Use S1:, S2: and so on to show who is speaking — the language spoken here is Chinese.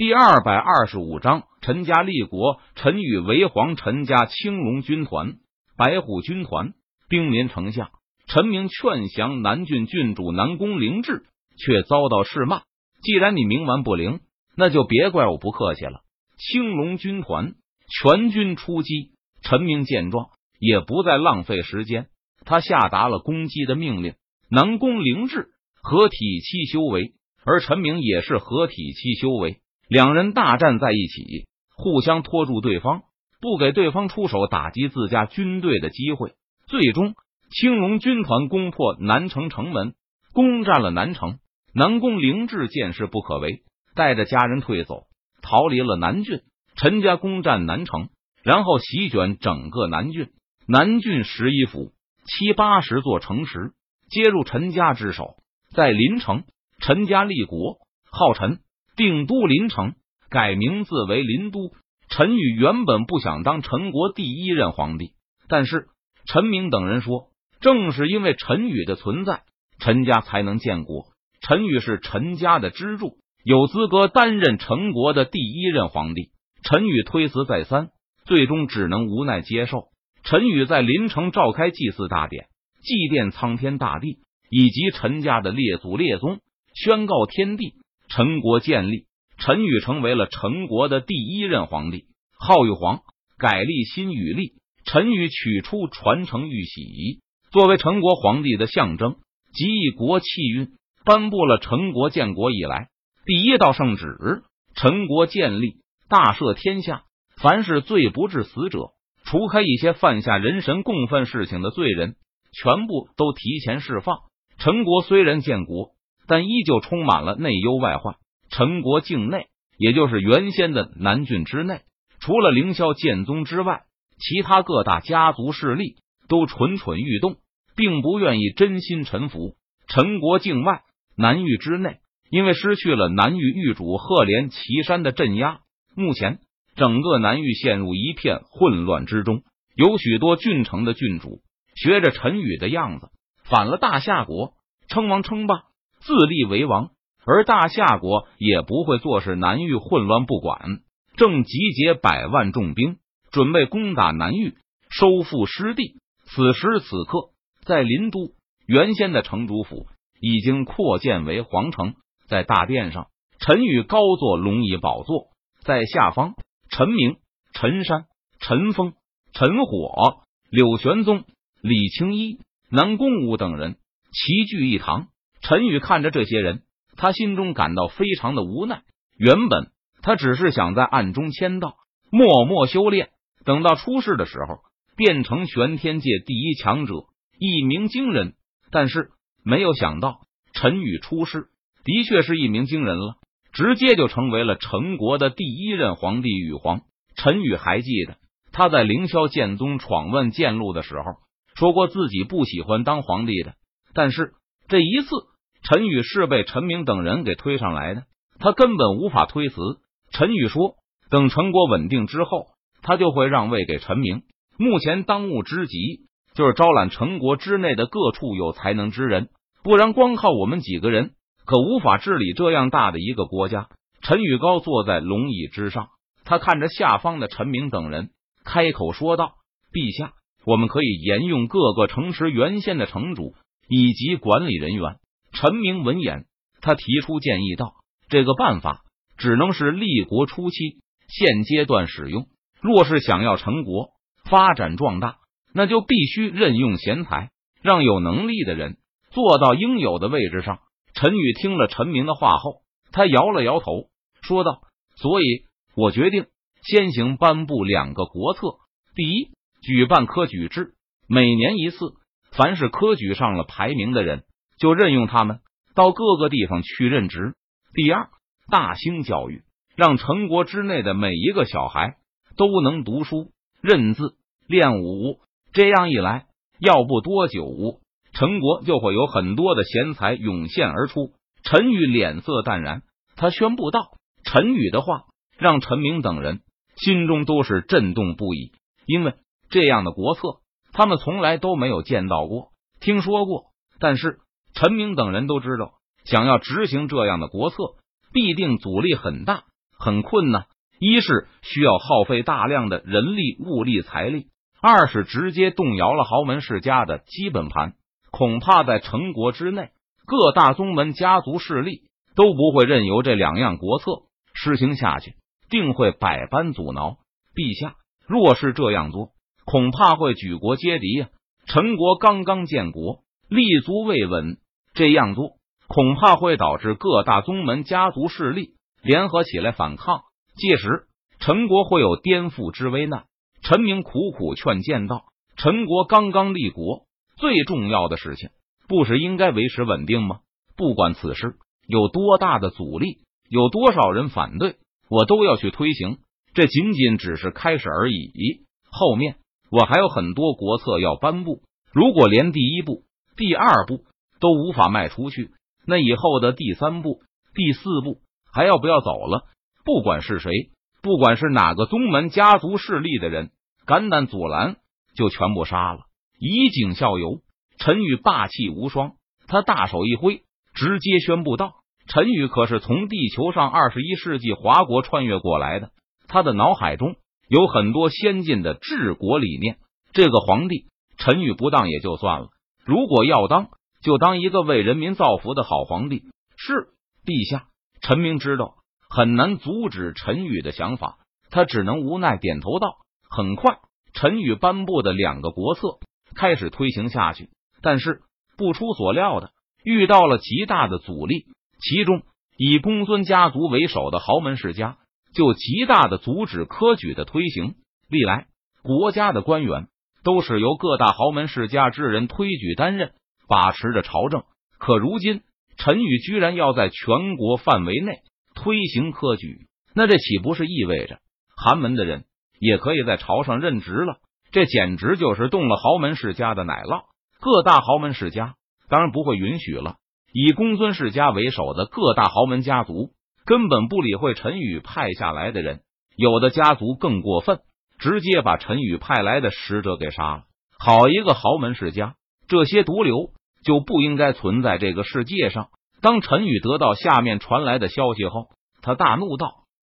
S1: 第二百二十五章，陈家立国，陈宇为皇。陈家青龙军团、白虎军团兵临城下，陈明劝降南郡郡主南宫灵志，却遭到斥骂。既然你冥顽不灵，那就别怪我不客气了。青龙军团全军出击，陈明见状也不再浪费时间，他下达了攻击的命令。南宫灵志合体期修为，而陈明也是合体期修为。两人大战在一起，互相拖住对方，不给对方出手打击自家军队的机会。最终，青龙军团攻破南城城门，攻占了南城。南宫灵志见势不可为，带着家人退走，逃离了南郡。陈家攻占南城，然后席卷整个南郡。南郡十一府七八十座城池皆入陈家之手。在临城，陈家立国，号陈。定都临城，改名字为临都。陈宇原本不想当陈国第一任皇帝，但是陈明等人说，正是因为陈宇的存在，陈家才能建国。陈宇是陈家的支柱，有资格担任陈国的第一任皇帝。陈宇推辞再三，最终只能无奈接受。陈宇在临城召开祭祀大典，祭奠苍天大地以及陈家的列祖列宗，宣告天地。陈国建立，陈宇成为了陈国的第一任皇帝，号玉皇，改立新宇历。陈宇取出传承玉玺，作为陈国皇帝的象征，集一国气运，颁布了陈国建国以来第一道圣旨：陈国建立，大赦天下，凡是罪不至死者，除开一些犯下人神共愤事情的罪人，全部都提前释放。陈国虽然建国。但依旧充满了内忧外患。陈国境内，也就是原先的南郡之内，除了凌霄剑宗之外，其他各大家族势力都蠢蠢欲动，并不愿意真心臣服。陈国境外，南域之内，因为失去了南域域主赫连岐山的镇压，目前整个南域陷入一片混乱之中。有许多郡城的郡主学着陈宇的样子，反了大夏国，称王称霸。自立为王，而大夏国也不会坐视南域混乱不管，正集结百万重兵，准备攻打南域，收复失地。此时此刻，在林都原先的城主府已经扩建为皇城，在大殿上，陈宇高坐龙椅宝座，在下方，陈明、陈山、陈峰、陈火、柳玄宗、李青衣、南宫武等人齐聚一堂。陈宇看着这些人，他心中感到非常的无奈。原本他只是想在暗中签到，默默修炼，等到出世的时候变成玄天界第一强者，一鸣惊人。但是没有想到，陈宇出世的确是一鸣惊人了，直接就成为了陈国的第一任皇帝羽皇。陈宇还记得他在凌霄剑宗闯问剑路的时候，说过自己不喜欢当皇帝的，但是这一次。陈宇是被陈明等人给推上来的，他根本无法推辞。陈宇说：“等陈国稳定之后，他就会让位给陈明。目前当务之急就是招揽陈国之内的各处有才能之人，不然光靠我们几个人可无法治理这样大的一个国家。”陈宇高坐在龙椅之上，他看着下方的陈明等人，开口说道：“陛下，我们可以沿用各个城池原先的城主以及管理人员。”陈明闻言，他提出建议道：“这个办法只能是立国初期现阶段使用。若是想要成国发展壮大，那就必须任用贤才，让有能力的人坐到应有的位置上。”陈宇听了陈明的话后，他摇了摇头，说道：“所以我决定先行颁布两个国策。第一，举办科举制，每年一次，凡是科举上了排名的人。”就任用他们到各个地方去任职。第二，大兴教育，让陈国之内的每一个小孩都能读书、认字、练武。这样一来，要不多久，陈国就会有很多的贤才涌现而出。陈宇脸色淡然，他宣布道：“陈宇的话，让陈明等人心中都是震动不已，因为这样的国策，他们从来都没有见到过、听说过。但是。”陈明等人都知道，想要执行这样的国策，必定阻力很大。很困难。一是需要耗费大量的人力、物力、财力；二是直接动摇了豪门世家的基本盘。恐怕在陈国之内，各大宗门家族势力都不会任由这两样国策施行下去，定会百般阻挠。陛下，若是这样做，恐怕会举国皆敌呀！陈国刚刚建国，立足未稳，这样做恐怕会导致各大宗门家族势力联合起来反抗。届时，陈国会有颠覆之危难。陈明苦苦劝谏道：“陈国刚刚立国，最重要的事情不是应该维持稳定吗？不管此事有多大的阻力，有多少人反对，我都要去推行。这仅仅只是开始而已，后面我还有很多国策要颁布。如果连第一步、第二步都无法迈出去，那以后的第三步、第四步还要不要走了？”不管是谁，不管是哪个宗门家族势力的人，敢胆阻拦，就全部杀了，以儆效尤。陈宇霸气无双，他大手一挥，直接宣布道：“陈宇可是从地球上二十一世纪华国穿越过来的，他的脑海中有很多先进的治国理念。这个皇帝，陈宇不当也就算了，如果要当，就当一个为人民造福的好皇帝。”是陛下，陈明知道。很难阻止陈宇的想法，他只能无奈点头道：“很快，陈宇颁布的两个国策开始推行下去，但是不出所料的遇到了极大的阻力。其中，以公孙家族为首的豪门世家就极大的阻止科举的推行。历来，国家的官员都是由各大豪门世家之人推举担任，把持着朝政。可如今，陈宇居然要在全国范围内。”推行科举，那这岂不是意味着寒门的人也可以在朝上任职了？这简直就是动了豪门世家的奶酪！各大豪门世家当然不会允许了。以公孙世家为首的各大豪门家族根本不理会陈宇派下来的人，有的家族更过分，直接把陈宇派来的使者给杀了。好一个豪门世家，这些毒瘤就不应该存在这个世界上！当陈宇得到下面传来的消息后，他大怒道：“